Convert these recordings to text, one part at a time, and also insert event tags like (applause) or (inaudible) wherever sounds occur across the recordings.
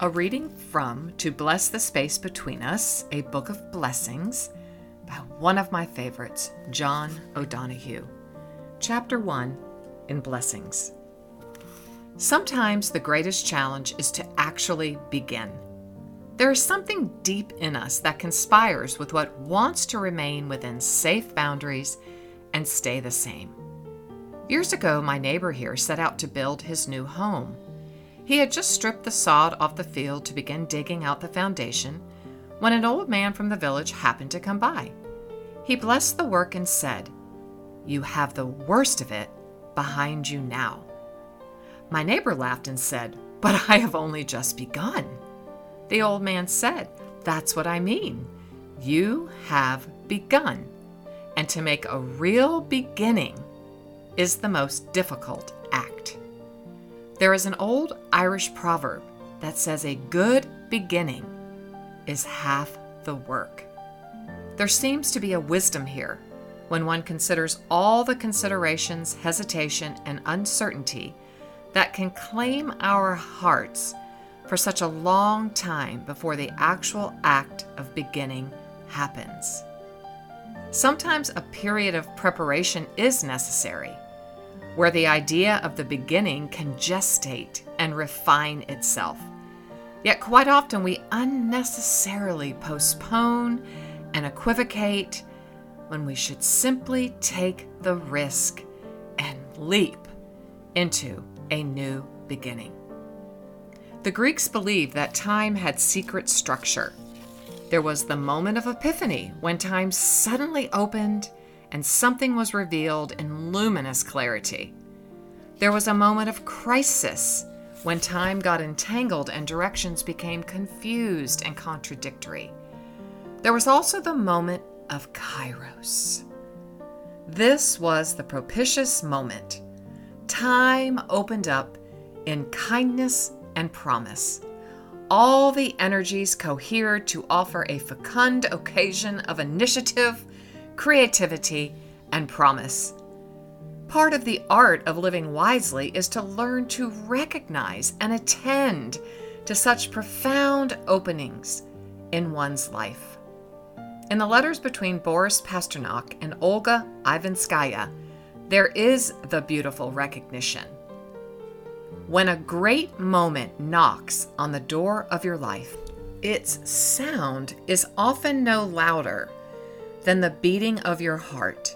A reading from To Bless the Space Between Us, a book of blessings by one of my favorites, John O'Donohue. Chapter 1 in Blessings. Sometimes the greatest challenge is to actually begin. There is something deep in us that conspires with what wants to remain within safe boundaries and stay the same. Years ago, my neighbor here set out to build his new home. He had just stripped the sod off the field to begin digging out the foundation when an old man from the village happened to come by. He blessed the work and said, You have the worst of it behind you now. My neighbor laughed and said, But I have only just begun. The old man said, That's what I mean. You have begun. And to make a real beginning is the most difficult act. There is an old Irish proverb that says a good beginning is half the work. There seems to be a wisdom here when one considers all the considerations, hesitation, and uncertainty that can claim our hearts for such a long time before the actual act of beginning happens. Sometimes a period of preparation is necessary where the idea of the beginning can gestate and refine itself. Yet, quite often, we unnecessarily postpone and equivocate when we should simply take the risk and leap into a new beginning. The Greeks believed that time had secret structure. There was the moment of epiphany when time suddenly opened and something was revealed in luminous clarity. There was a moment of crisis when time got entangled and directions became confused and contradictory. There was also the moment of kairos. This was the propitious moment. Time opened up in kindness and promise. All the energies cohered to offer a fecund occasion of initiative creativity, and promise. Part of the art of living wisely is to learn to recognize and attend to such profound openings in one's life. In the letters between Boris Pasternak and Olga Ivinskaya, there is the beautiful recognition. When a great moment knocks on the door of your life, its sound is often no louder than the beating of your heart,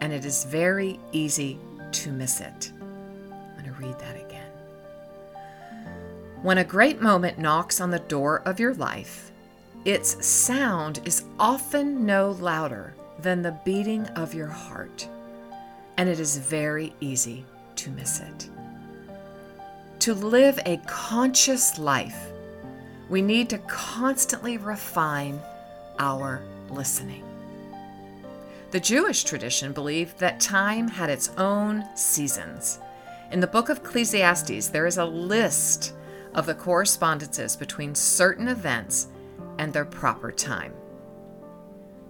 and it is very easy to miss it. I'm going to read that again. When a great moment knocks on the door of your life, its sound is often no louder than the beating of your heart, and it is very easy to miss it. To live a conscious life, we need to constantly refine our listening. The Jewish tradition believed that time had its own seasons. In the book of Ecclesiastes, there is a list of the correspondences between certain events and their proper time.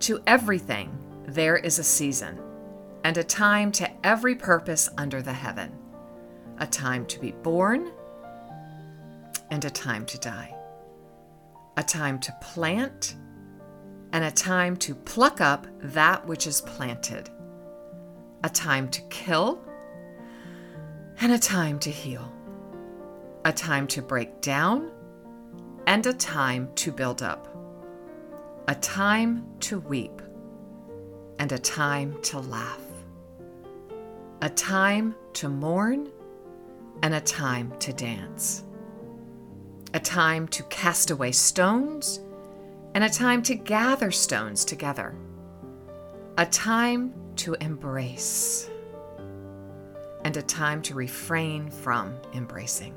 To everything, there is a season, and a time to every purpose under the heaven a time to be born, and a time to die, a time to plant and a time to pluck up that which is planted, a time to kill, and a time to heal, a time to break down, and a time to build up, a time to weep, and a time to laugh, a time to mourn, and a time to dance, a time to cast away stones and a time to gather stones together, a time to embrace, and a time to refrain from embracing,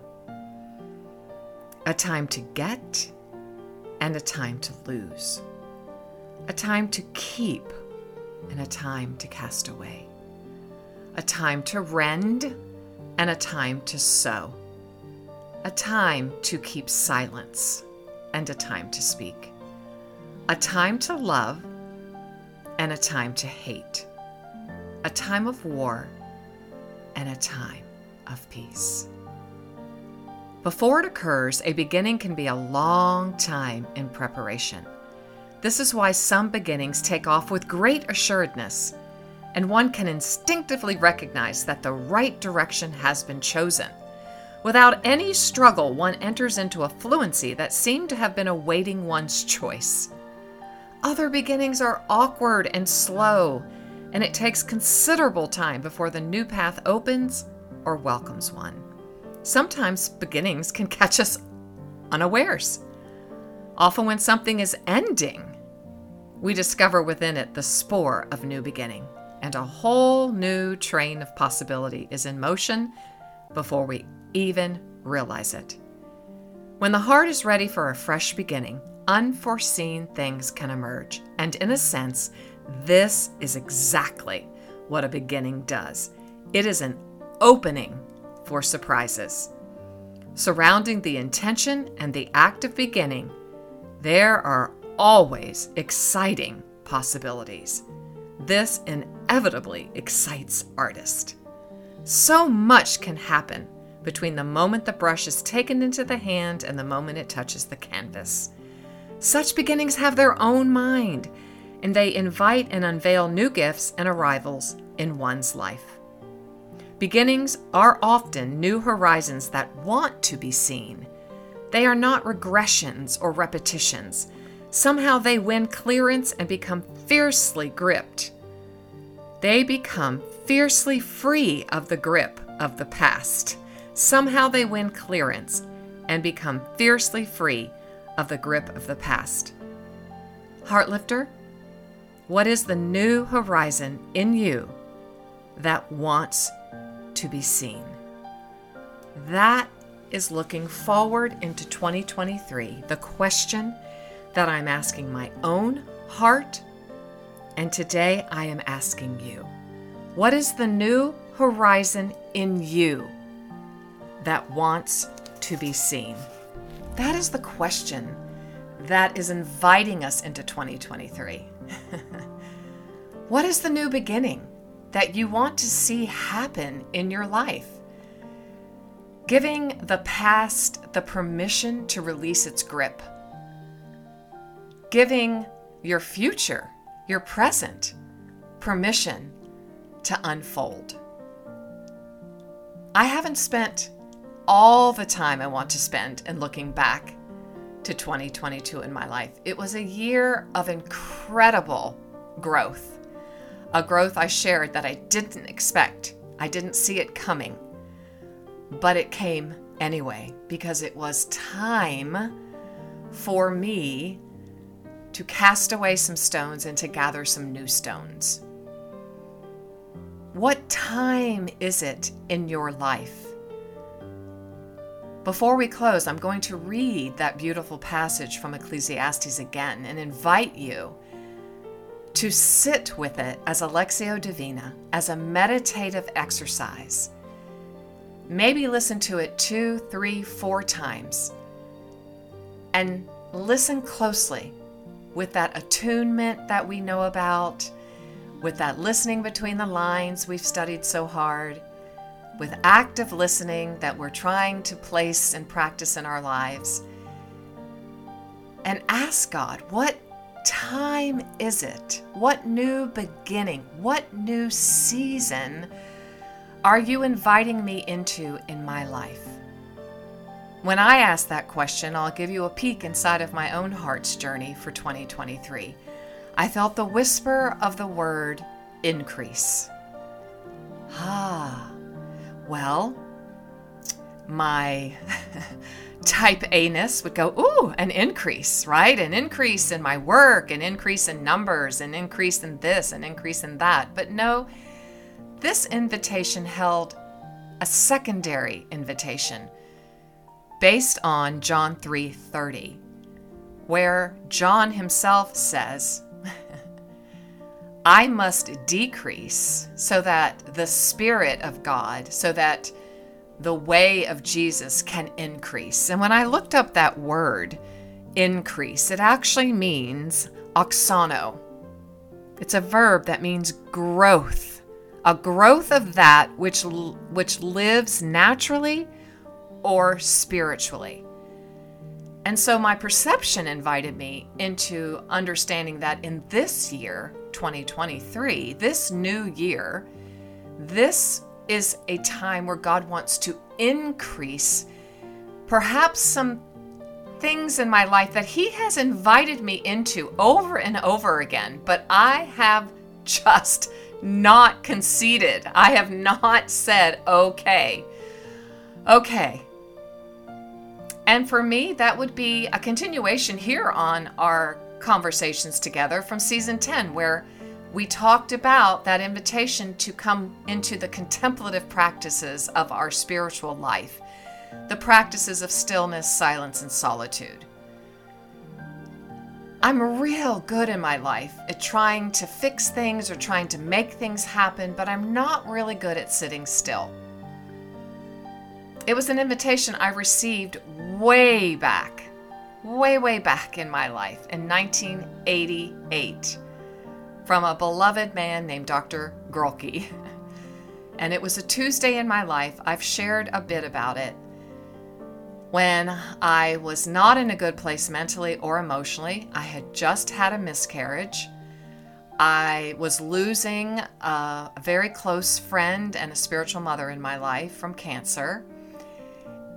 a time to get and a time to lose, a time to keep and a time to cast away, a time to rend and a time to sow, a time to keep silence and a time to speak a time to love and a time to hate, a time of war and a time of peace. Before it occurs, a beginning can be a long time in preparation. This is why some beginnings take off with great assuredness, and one can instinctively recognize that the right direction has been chosen. Without any struggle, one enters into a fluency that seemed to have been awaiting one's choice. Other beginnings are awkward and slow, and it takes considerable time before the new path opens or welcomes one. Sometimes beginnings can catch us unawares. Often, when something is ending, we discover within it the spore of new beginning, and a whole new train of possibility is in motion before we even realize it. When the heart is ready for a fresh beginning, unforeseen things can emerge, and in a sense, this is exactly what a beginning does. It is an opening for surprises. Surrounding the intention and the act of beginning, there are always exciting possibilities. This inevitably excites artists. So much can happen between the moment the brush is taken into the hand and the moment it touches the canvas. Such beginnings have their own mind and they invite and unveil new gifts and arrivals in one's life. Beginnings are often new horizons that want to be seen. They are not regressions or repetitions. Somehow they win clearance and become fiercely gripped. They become fiercely free of the grip of the past. Somehow they win clearance and become fiercely free of the grip of the past. Heartlifter, what is the new horizon in you that wants to be seen? That is looking forward into 2023, the question that I'm asking my own heart. And today I am asking you what is the new horizon in you that wants to be seen? That is the question that is inviting us into 2023. (laughs) what is the new beginning that you want to see happen in your life? Giving the past the permission to release its grip. Giving your future, your present, permission to unfold. I haven't spent all the time I want to spend in looking back to 2022 in my life. It was a year of incredible growth, a growth I shared that I didn't expect. I didn't see it coming, but it came anyway because it was time for me to cast away some stones and to gather some new stones. What time is it in your life? Before we close, I'm going to read that beautiful passage from Ecclesiastes again and invite you to sit with it as a Lectio Divina, as a meditative exercise. Maybe listen to it two, three, four times and listen closely with that attunement that we know about, with that listening between the lines we've studied so hard with active listening that we're trying to place and practice in our lives. And ask God, what time is it? What new beginning? What new season are you inviting me into in my life? When I ask that question, I'll give you a peek inside of my own heart's journey for 2023. I felt the whisper of the word increase. Ah, well, my (laughs) type A ness would go, ooh, an increase, right? An increase in my work, an increase in numbers, an increase in this, an increase in that. But no, this invitation held a secondary invitation based on John 3:30, where John himself says, I must decrease so that the Spirit of God, so that the way of Jesus can increase. And when I looked up that word, increase, it actually means auxano. It's a verb that means growth, a growth of that which which lives naturally or spiritually. And so my perception invited me into understanding that in this year, 2023, this new year, this is a time where God wants to increase perhaps some things in my life that He has invited me into over and over again, but I have just not conceded. I have not said, okay, okay. And for me, that would be a continuation here on our conversations together from season 10, where we talked about that invitation to come into the contemplative practices of our spiritual life, the practices of stillness, silence, and solitude. I'm real good in my life at trying to fix things or trying to make things happen, but I'm not really good at sitting still. It was an invitation I received way back, way, way back in my life in 1988 from a beloved man named Dr. Grolke. (laughs) And it was a Tuesday in my life. I've shared a bit about it. When I was not in a good place mentally or emotionally, I had just had a miscarriage. I was losing a very close friend and a spiritual mother in my life from cancer.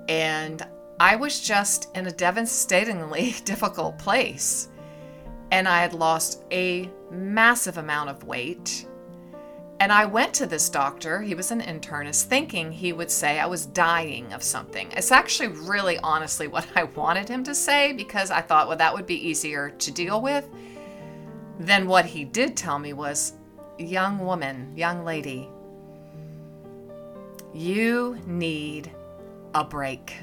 And I was just in a devastatingly (laughs) difficult place. And I had lost a massive amount of weight. And I went to this doctor, he was an internist, thinking he would say I was dying of something. It's actually really honestly what I (laughs) wanted him to say because I thought, well, that would be easier to deal with. Then what he did tell me was, young woman, young lady, you need a break.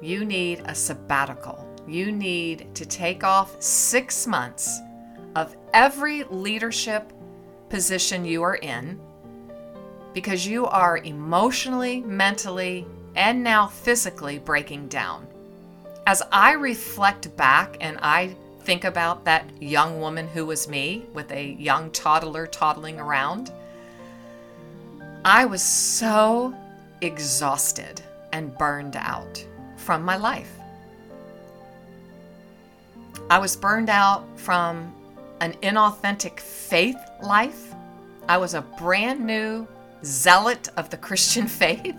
You need a sabbatical. You need to take off six months of every leadership position you are in because you are emotionally, mentally, and now physically breaking down. As I reflect back and I think about that young woman who was me with a young toddler toddling around, I was so exhausted and burned out from my life. I was burned out from an inauthentic faith life. I was a brand new zealot of the Christian (laughs) faith.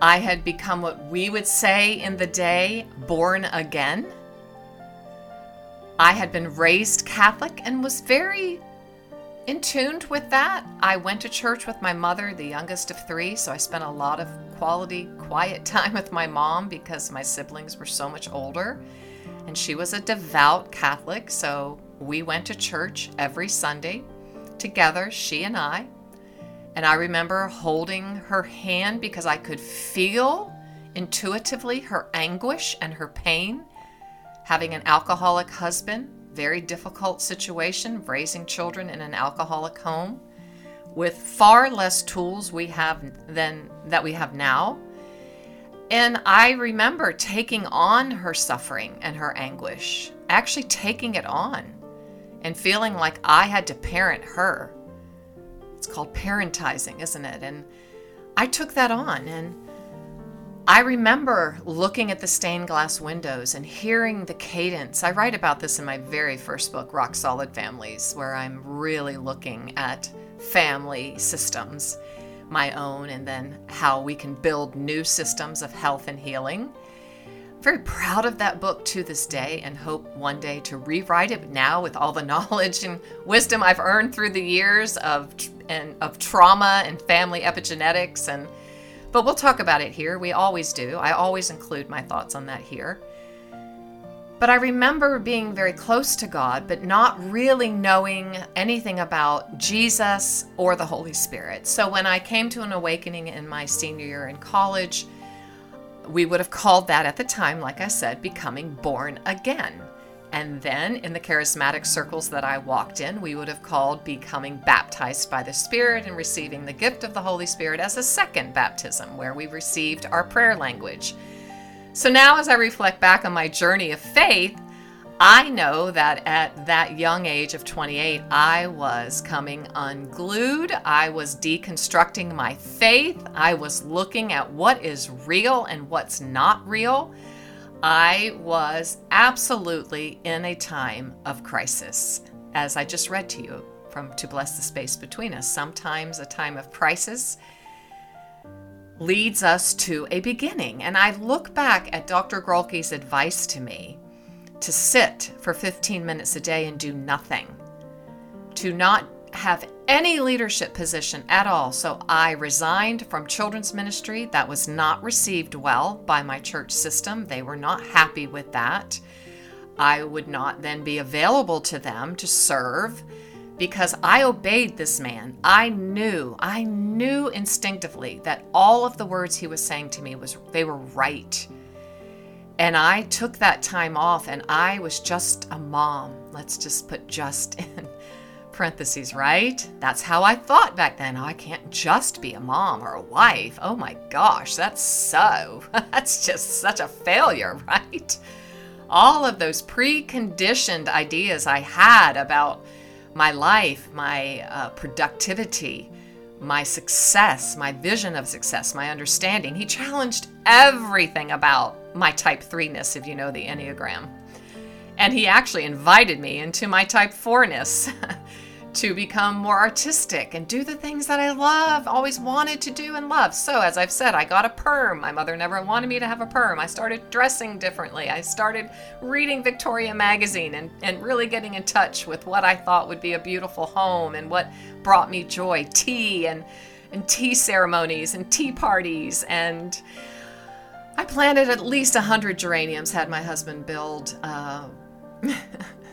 I had become what we would say in the day born again. I had been raised Catholic and was very in tuned with that. I went to church with my mother, the youngest of three, so I spent a lot of quality, quiet (laughs) time with my mom because my siblings were so much older. And she was a devout Catholic, so we went to church every Sunday together, she and I. And I remember holding her hand because I could feel intuitively her anguish and her pain. Having an alcoholic husband, very difficult situation, raising children in an alcoholic home with far less tools we have than that we have now. And I remember taking on her suffering and her anguish, actually taking it on and feeling like I had to parent her. It's called parentizing, isn't it? And I took that on and I remember looking at the stained glass windows and hearing the cadence. I write about this in my very first book, Rock Solid Families, where I'm really looking at family systems, my own, and then how we can build new systems of health and healing very proud of that book to this day and hope one day to rewrite it now with all the (laughs) knowledge and wisdom I've earned through the years of and of trauma and family epigenetics and but we'll talk about it here. We always do. I always include my thoughts on that here. But I remember being very close to God, but not really knowing anything about Jesus or the Holy Spirit. So when I came to an awakening in my senior year in college, we would have called that at the time, like I said, becoming born again. And then in the charismatic circles that I walked in, we would have called becoming baptized by the Spirit and receiving the gift of the Holy Spirit as a second baptism, where we received our prayer language. So now, as I reflect back on my journey of faith, I know that at that young age of 28, I was coming unglued. I was deconstructing my faith. I was looking at what is real and what's not real. I was absolutely in a time of crisis, as I just read to you from To Bless the Space Between Us. Sometimes a time of crisis leads us to a beginning. And I look back at Dr. Grolke's advice to me to sit for 15 minutes a day and do nothing, to not have any leadership position at all. So I resigned from children's ministry. That was not received well by my church system. They were not happy with that. I would not then be available to them to serve because I obeyed this man. I knew, I knew instinctively that all of the words he was saying to me was they were right. And I took that time off and I was just a mom. Let's just put just (laughs) in parentheses, right? That's how I thought back then. Oh, I can't just be a mom or a wife. Oh my gosh, that's so, (laughs) that's just such a failure, (laughs) right? All of those preconditioned ideas I had about my life, my uh, productivity, my success, my vision of success, my understanding. He challenged everything about my type 3ness, if you know the Enneagram. And he actually invited me into my type 4ness (laughs) to become more artistic and do the things that I love, always wanted to do and love. So, as I've said, I got a perm. My mother never wanted me to have a perm. I started dressing differently. I started reading Victoria magazine and, and really getting in touch with what I thought would be a beautiful home and what brought me joy tea and, and tea ceremonies and tea parties and I planted at least a hundred geraniums. Had my husband build uh, (laughs)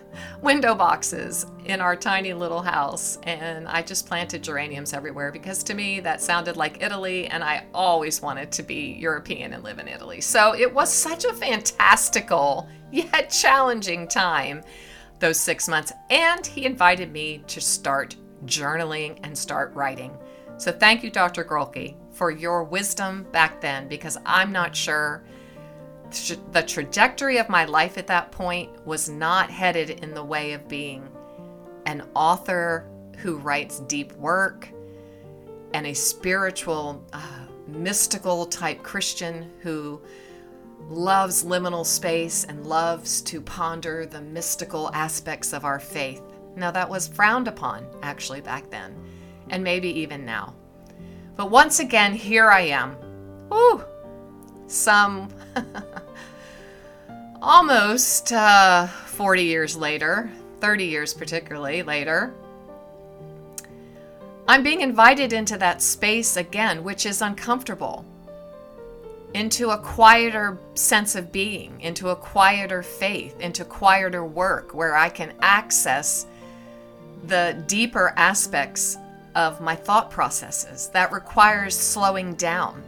window boxes in our tiny little house, and I just planted geraniums everywhere because to me that sounded like Italy, and I always wanted to be European and live in Italy. So it was such a fantastical yet challenging time, those six months. And he invited me to start journaling and start writing. So thank you, Dr. Grolke, for your wisdom back then because I'm not sure the trajectory of my life at that point was not headed in the way of being an author who writes deep work and a spiritual, uh, mystical type Christian who loves liminal space and loves to ponder the mystical aspects of our faith. Now, that was frowned upon actually back then, and maybe even now. But once again, here I am. Woo! Some (laughs) almost uh, 40 years later, 30 years particularly later, I'm being invited into that space again, which is uncomfortable, into a quieter sense of being, into a quieter faith, into quieter work where I can access the deeper aspects of my thought processes. That requires slowing down.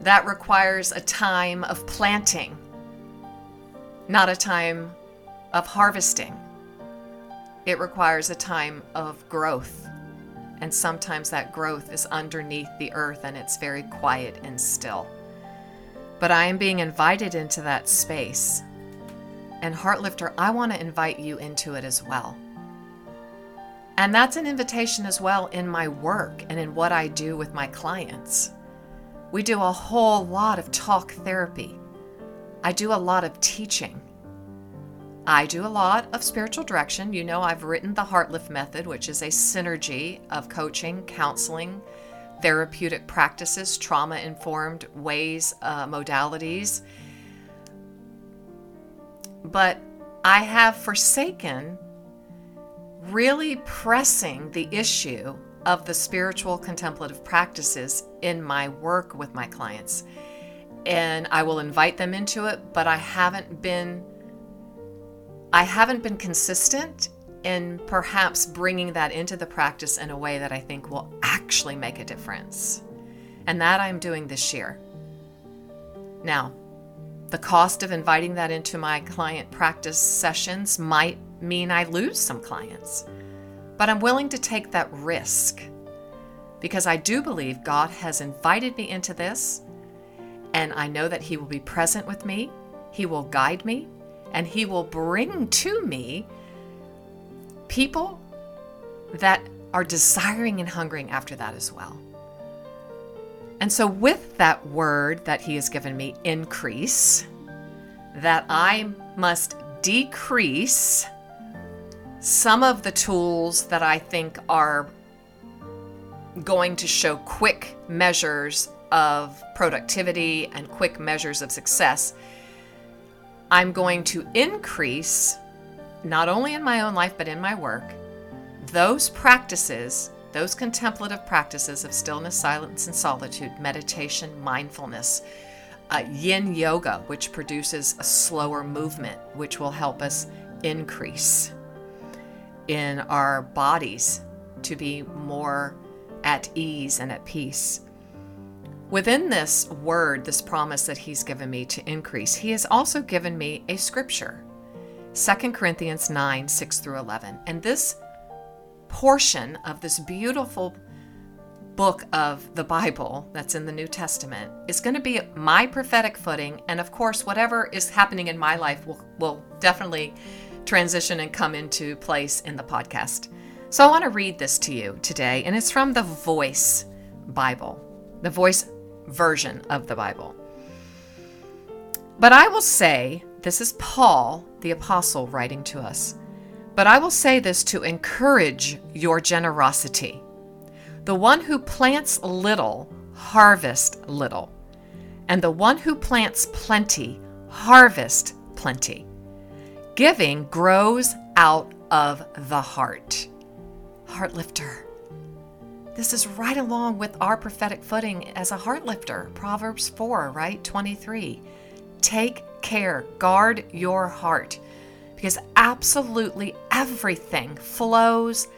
That requires a time of planting, not a time of harvesting. It requires a time of growth. And sometimes that growth is underneath the earth and it's very quiet and still. But I am being invited into that space. And Heartlifter, I want to invite you into it as well. And that's an invitation as well in my work and in what I do with my clients. We do a whole lot of talk therapy. I do a lot of teaching. I do a lot of spiritual direction. You know, I've written the Heartlift Method, which is a synergy of coaching, counseling, therapeutic practices, trauma informed ways, uh, modalities. But I have forsaken really pressing the issue of the spiritual contemplative practices in my work with my clients. And I will invite them into it, but I haven't been I haven't been consistent in perhaps bringing that into the practice in a way that I think will actually make a difference. And that I'm doing this year. Now, the cost of inviting that into my client practice sessions might mean I lose some clients. But I'm willing to take that risk because I do believe God has invited me into this, and I know that He will be present with me, He will guide me, and He will bring to me people that are desiring and hungering after that as well. And so, with that word that He has given me, increase, that I must decrease some of the tools that I think are going to show quick measures of productivity and quick measures of success. I'm going to increase, not only in my own life, but in my work, those practices, those contemplative practices of stillness, silence, and solitude, meditation, mindfulness, uh, yin yoga, which produces a slower movement, which will help us increase in our bodies to be more at ease and at peace. Within this word, this promise that he's given me to increase, he has also given me a scripture 2 Corinthians 9 6 through 11. And this portion of this beautiful book of the Bible that's in the New Testament is going to be my prophetic footing. And of course, whatever is happening in my life will, will definitely transition and come into place in the podcast. So I want to read this to you today, and it's from the Voice Bible, the Voice version of the Bible. But I will say, this is Paul, the apostle, writing to us. But I will say this to encourage your generosity. The one who plants little, harvests little. And the one who plants plenty, harvests plenty. Giving grows out of the heart. Heart lifter. This is right along with our prophetic footing as a heart lifter. Proverbs 4, right? 23. Take care, guard your heart, because absolutely everything flows,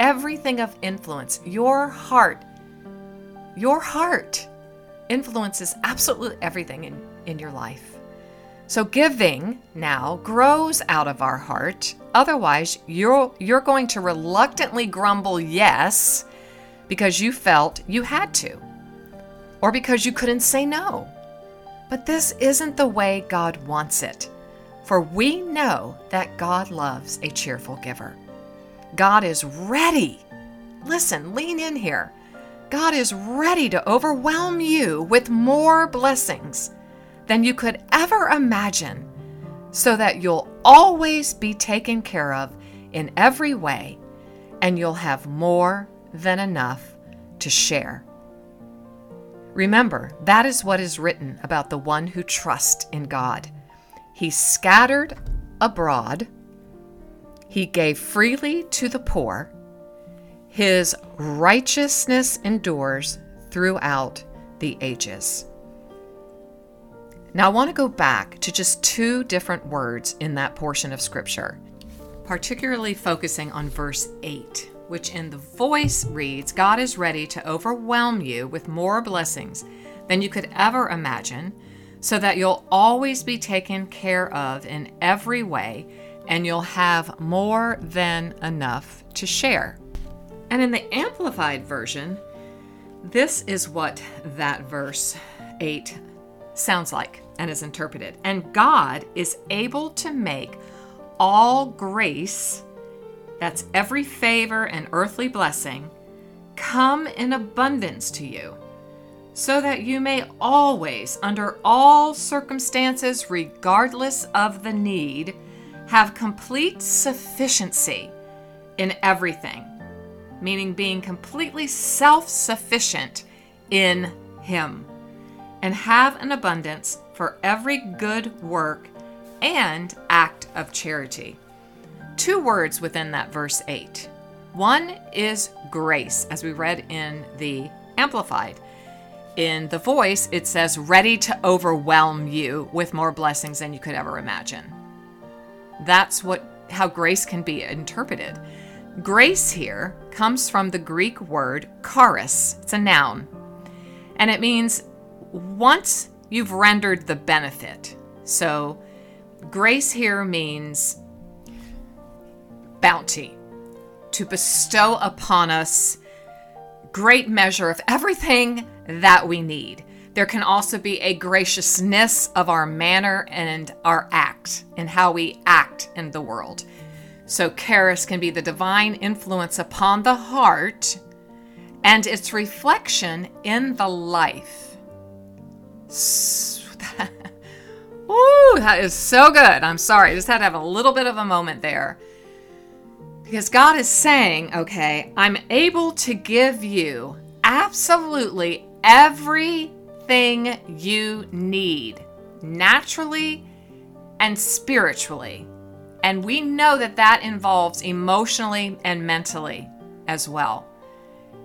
everything of influence. Your heart, your heart influences absolutely everything in, in your life. So giving now grows out of our heart. Otherwise, you're you're going to reluctantly grumble yes because you felt you had to, or because you couldn't say no. But this isn't the way God wants it, for we know that God loves a cheerful giver. God is ready. Listen, lean in here. God is ready to overwhelm you with more blessings than you could ever imagine, so that you'll always be taken care of in every way and you'll have more than enough to share. Remember, that is what is written about the one who trusts in God. He scattered abroad, he gave freely to the poor, his righteousness endures throughout the ages. Now, I want to go back to just two different words in that portion of Scripture, particularly focusing on verse 8 which in the voice reads God is ready to overwhelm you with more blessings than you could ever imagine, so that you'll always be taken care of in every way and you'll have more than enough to share. And in the Amplified Version, this is what that verse 8 sounds like and is interpreted. And God is able to make all grace that's every favor and earthly blessing, come in abundance to you, so that you may always, under all circumstances, regardless of the need, have complete sufficiency in everything, meaning being completely self sufficient in Him, and have an abundance for every good work and act of charity two words within that verse 8. One is grace, as we read in the Amplified. In the voice, it says, ready to overwhelm you with more blessings than you could ever imagine. That's what how grace can be interpreted. Grace here comes from the Greek word charis. It's a noun. And it means once you've rendered the benefit. So grace here means bounty, to bestow upon us great measure of everything that we need, There can also be a graciousness of our manner and our act and how we act in the world. So, charis can be the divine influence upon the heart and its reflection in the life. (laughs) Ooh, that is so good. I'm sorry. I just had to have a little bit of a moment there. Because God is saying, okay, I'm able to give you absolutely everything you need, naturally and spiritually. And we know that that involves emotionally and mentally as well.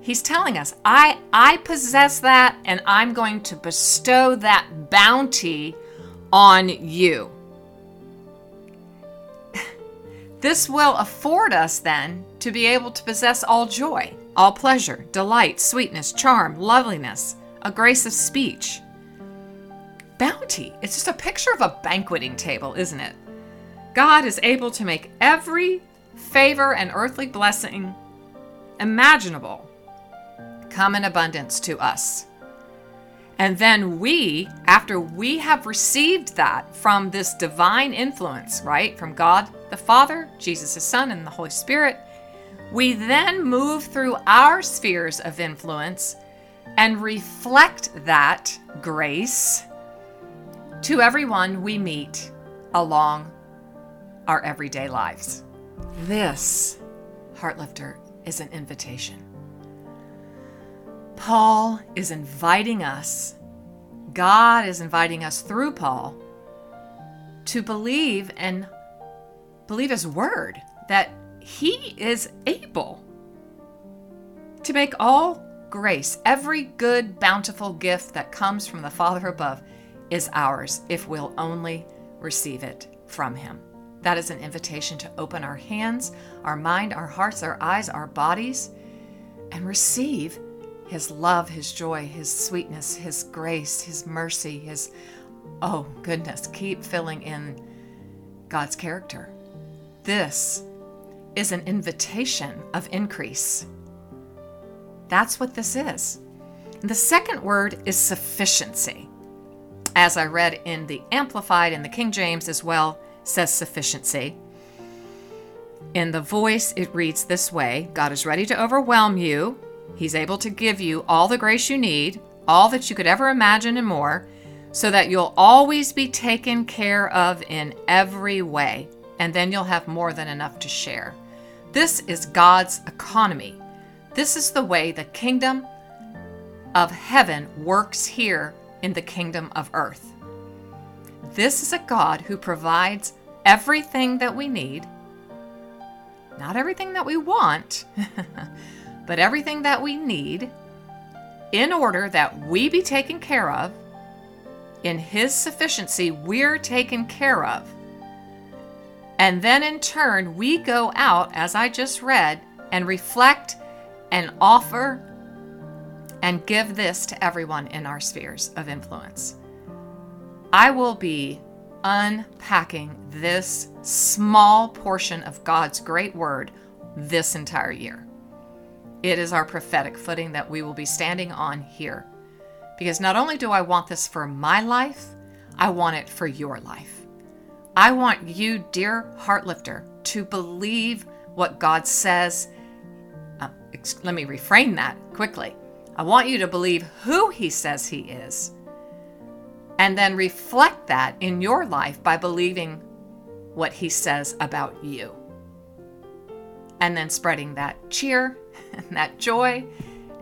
He's telling us, I, I possess that and I'm going to bestow that bounty on you. This will afford us then to be able to possess all joy, all pleasure, delight, sweetness, charm, loveliness, a grace of speech. Bounty. It's just a picture of a banqueting table, isn't it? God is able to make every favor and earthly blessing imaginable come in abundance to us. And then we, after we have received that from this divine influence, right, from God the Father, Jesus the Son, and the Holy Spirit, we then move through our spheres of influence and reflect that grace to everyone we meet along our everyday lives. This, Heartlifter, is an invitation. Paul is inviting us, God is inviting us through Paul to believe and believe his word that he is able to make all grace, every good, bountiful gift that comes from the Father above, is ours if we'll only receive it from him. That is an invitation to open our hands, our mind, our hearts, our eyes, our bodies, and receive his love, His joy, His sweetness, His grace, His mercy, His, oh goodness, keep filling in God's character. This is an invitation of increase. That's what this is. The second word is sufficiency. As I read in the Amplified in the King James as well, says sufficiency. In the voice, it reads this way God is ready to overwhelm you He's able to give you all the grace you need, all that you could ever imagine and more, so that you'll always be taken care of in every way, and then you'll have more than enough to share. This is God's economy. This is the way the kingdom of heaven works here in the kingdom of earth. This is a God who provides everything that we need, not everything that we want. (laughs) but everything that we need in order that we be taken care of. In His sufficiency, we're taken care of. And then in turn, we go out, as I just read, and reflect and offer and give this to everyone in our spheres of influence. I will be unpacking this small portion of God's great word this entire year. It is our prophetic footing that we will be standing on here. Because not only do I want this for my life, I want it for your life. I want you, dear Heartlifter, to believe what God says. Uh, let me reframe that quickly. I want you to believe who He says He is, and then reflect that in your life by believing what He says about you. And then spreading that cheer (laughs) and that joy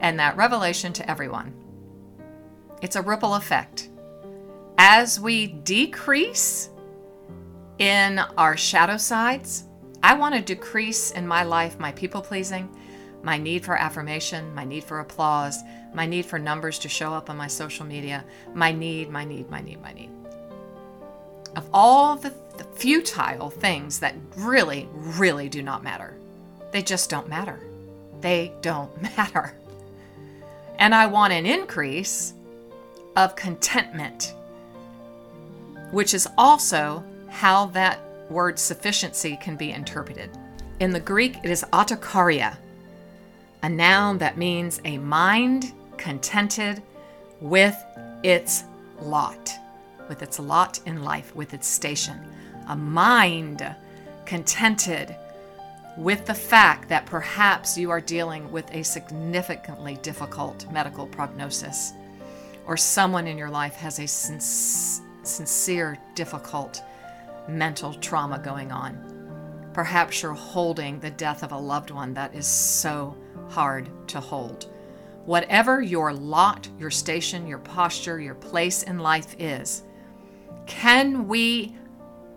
and that revelation to everyone. It's a ripple effect. As we decrease in our shadow sides, I want to decrease in my life my people pleasing, my need for affirmation, my need for applause, my need for numbers to show up on my social media, my need, my need, my need, my need. Of all the, the futile things that really, really do not matter, they just don't matter they don't (laughs) matter. And I want an increase of contentment, which is also how that word sufficiency can be interpreted. In the Greek, it is autokaria, a noun that means a mind contented with its lot, with its lot in life, with its station. A mind contented with the fact that perhaps you are dealing with a significantly difficult medical prognosis, or someone in your life has a sincere, difficult mental trauma going on. Perhaps you're holding the death of a loved one that is so hard to hold. Whatever your lot, your station, your posture, your place in life is, can we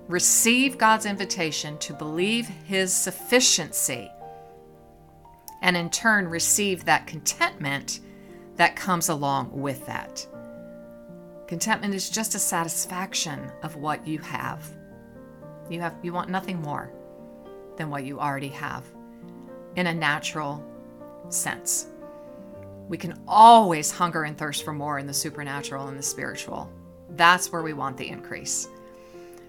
receive God's invitation to believe His sufficiency and in turn receive that contentment that comes along with that? Contentment is just a satisfaction of what you have. You have you want nothing more than what you already have in a natural sense. We can always hunger and thirst for more in the supernatural and the spiritual. That's where we want the increase.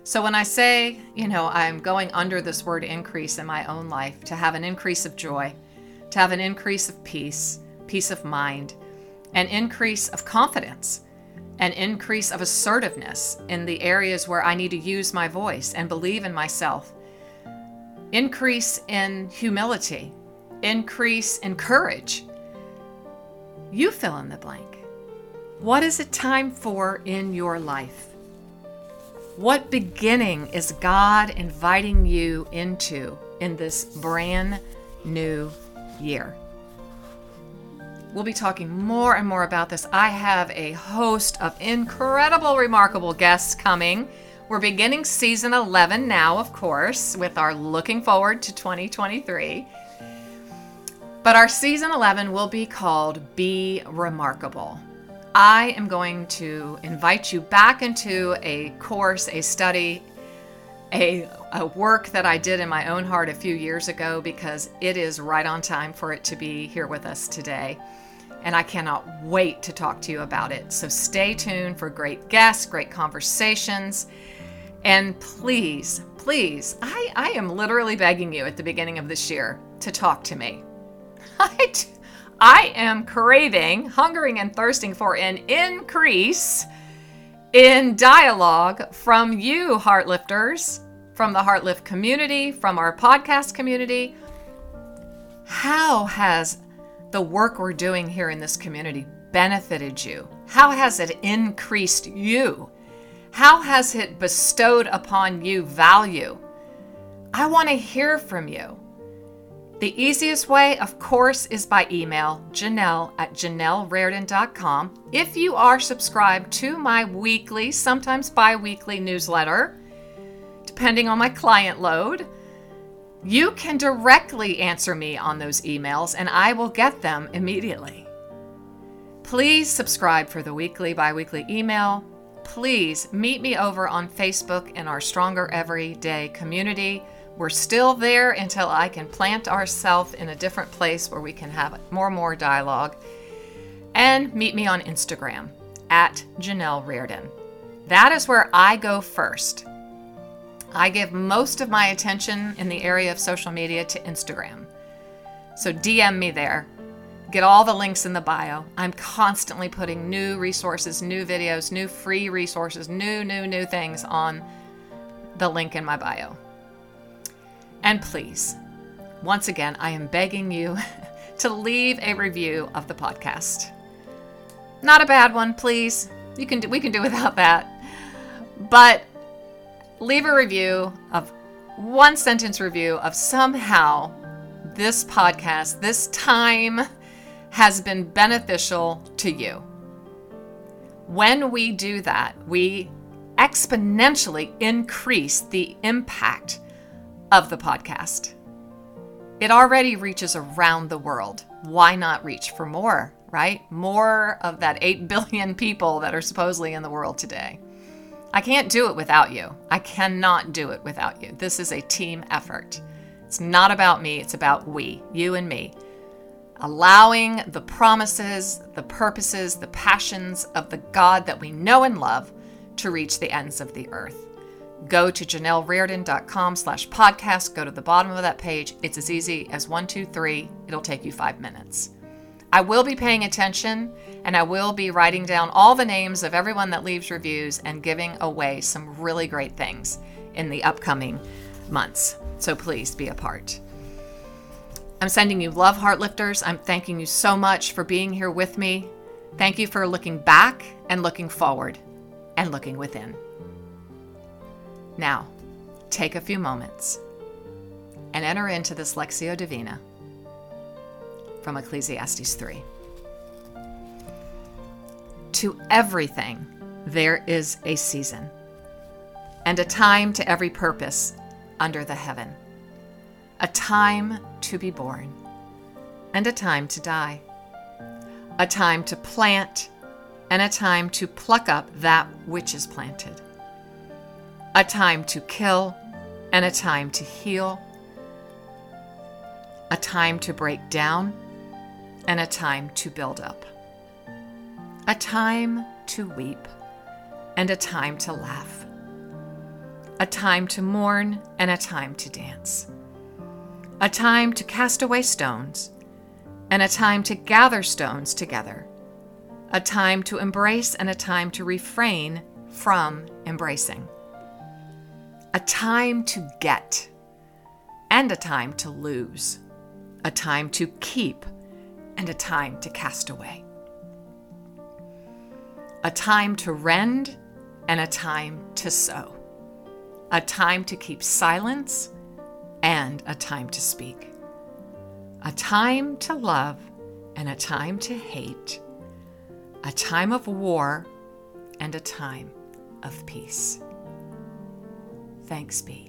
So when I say, you know, I'm going under this word increase in my own life to have an increase of joy, to have an increase of peace, peace of mind, an increase of confidence, an increase of assertiveness in the areas where I need to use my voice and believe in myself, increase in humility, increase in courage. You fill in the blank. What is it time for in your life? What beginning is God inviting you into in this brand new year? We'll be talking more and more about this. I have a host of incredible, remarkable guests coming. We're beginning season 11 now, of course, with our looking forward to 2023. But our season 11 will be called Be Remarkable. I am going to invite you back into a course, a study, a, a work that I did in my own heart a few years ago because it is right on time for it to be here with us today. And I cannot wait to talk to you about it. So stay tuned for great guests, great conversations. And please, please, I, I am literally begging you at the beginning of this year to talk to me. (laughs) I, I am craving, hungering, and thirsting for an increase in dialogue from you, Heartlifters, from the Heartlift community, from our podcast community. How has the work we're doing here in this community benefited you? How has it increased you? How has it bestowed upon you value? I want to hear from you. The easiest way, of course, is by email, Janelle at janelleraridon.com. If you are subscribed to my weekly, sometimes bi weekly newsletter, depending on my client load, you can directly answer me on those emails and I will get them immediately. Please subscribe for the weekly, bi weekly email. Please meet me over on Facebook in our Stronger Everyday community. We're still there until I can plant ourselves in a different place where we can have more and more dialogue. And meet me on Instagram at Janelle Raridon. That is where I go first. I give most of my attention in the area of social media to Instagram. So DM me there. Get all the links in the bio. I'm constantly putting new resources, new videos, new free resources, new, new, new things on the link in my bio. And please, once again, I am begging you (laughs) to leave a review of the podcast. Not a bad one, please. You can do, we can do (laughs) without that. But leave a review of one sentence review of somehow this podcast, this time has been beneficial to you. When we do that, we exponentially increase the impact of the podcast. It already reaches around the world. Why not reach for more, right? More of that 8 billion people that are supposedly in the world today. I can't do it without you. I cannot do it without you. This is a team effort. It's not about me, it's about we, you and me. Allowing the promises, the purposes, the passions of the God that we know and love to reach the ends of the earth go to janelleraridon.com slash podcast. Go to the bottom of that page. It's as easy as one, two, three. It'll take you five minutes. I will be paying attention and I will be writing down all the names of everyone that leaves reviews and giving away some really great things in the upcoming months. So please be a part. I'm sending you love, heart lifters. I'm thanking you so much for being here with me. Thank you for looking back and looking forward and looking within. Now, take a few moments and enter into this Lectio Divina from Ecclesiastes 3. To everything there is a season, and a time to every purpose under the heaven, a time to be born, and a time to die, a time to plant, and a time to pluck up that which is planted, a time to kill, and a time to heal, a time to break down and a time to build up, a time to weep and a time to laugh, a time to mourn and a time to dance, a time to cast away stones and a time to gather stones together, a time to embrace and a time to refrain from embracing, a time to get and a time to lose, a time to keep and a time to cast away. A time to rend and a time to sow. A time to keep silence and a time to speak. A time to love and a time to hate. A time of war and a time of peace. Thanks be.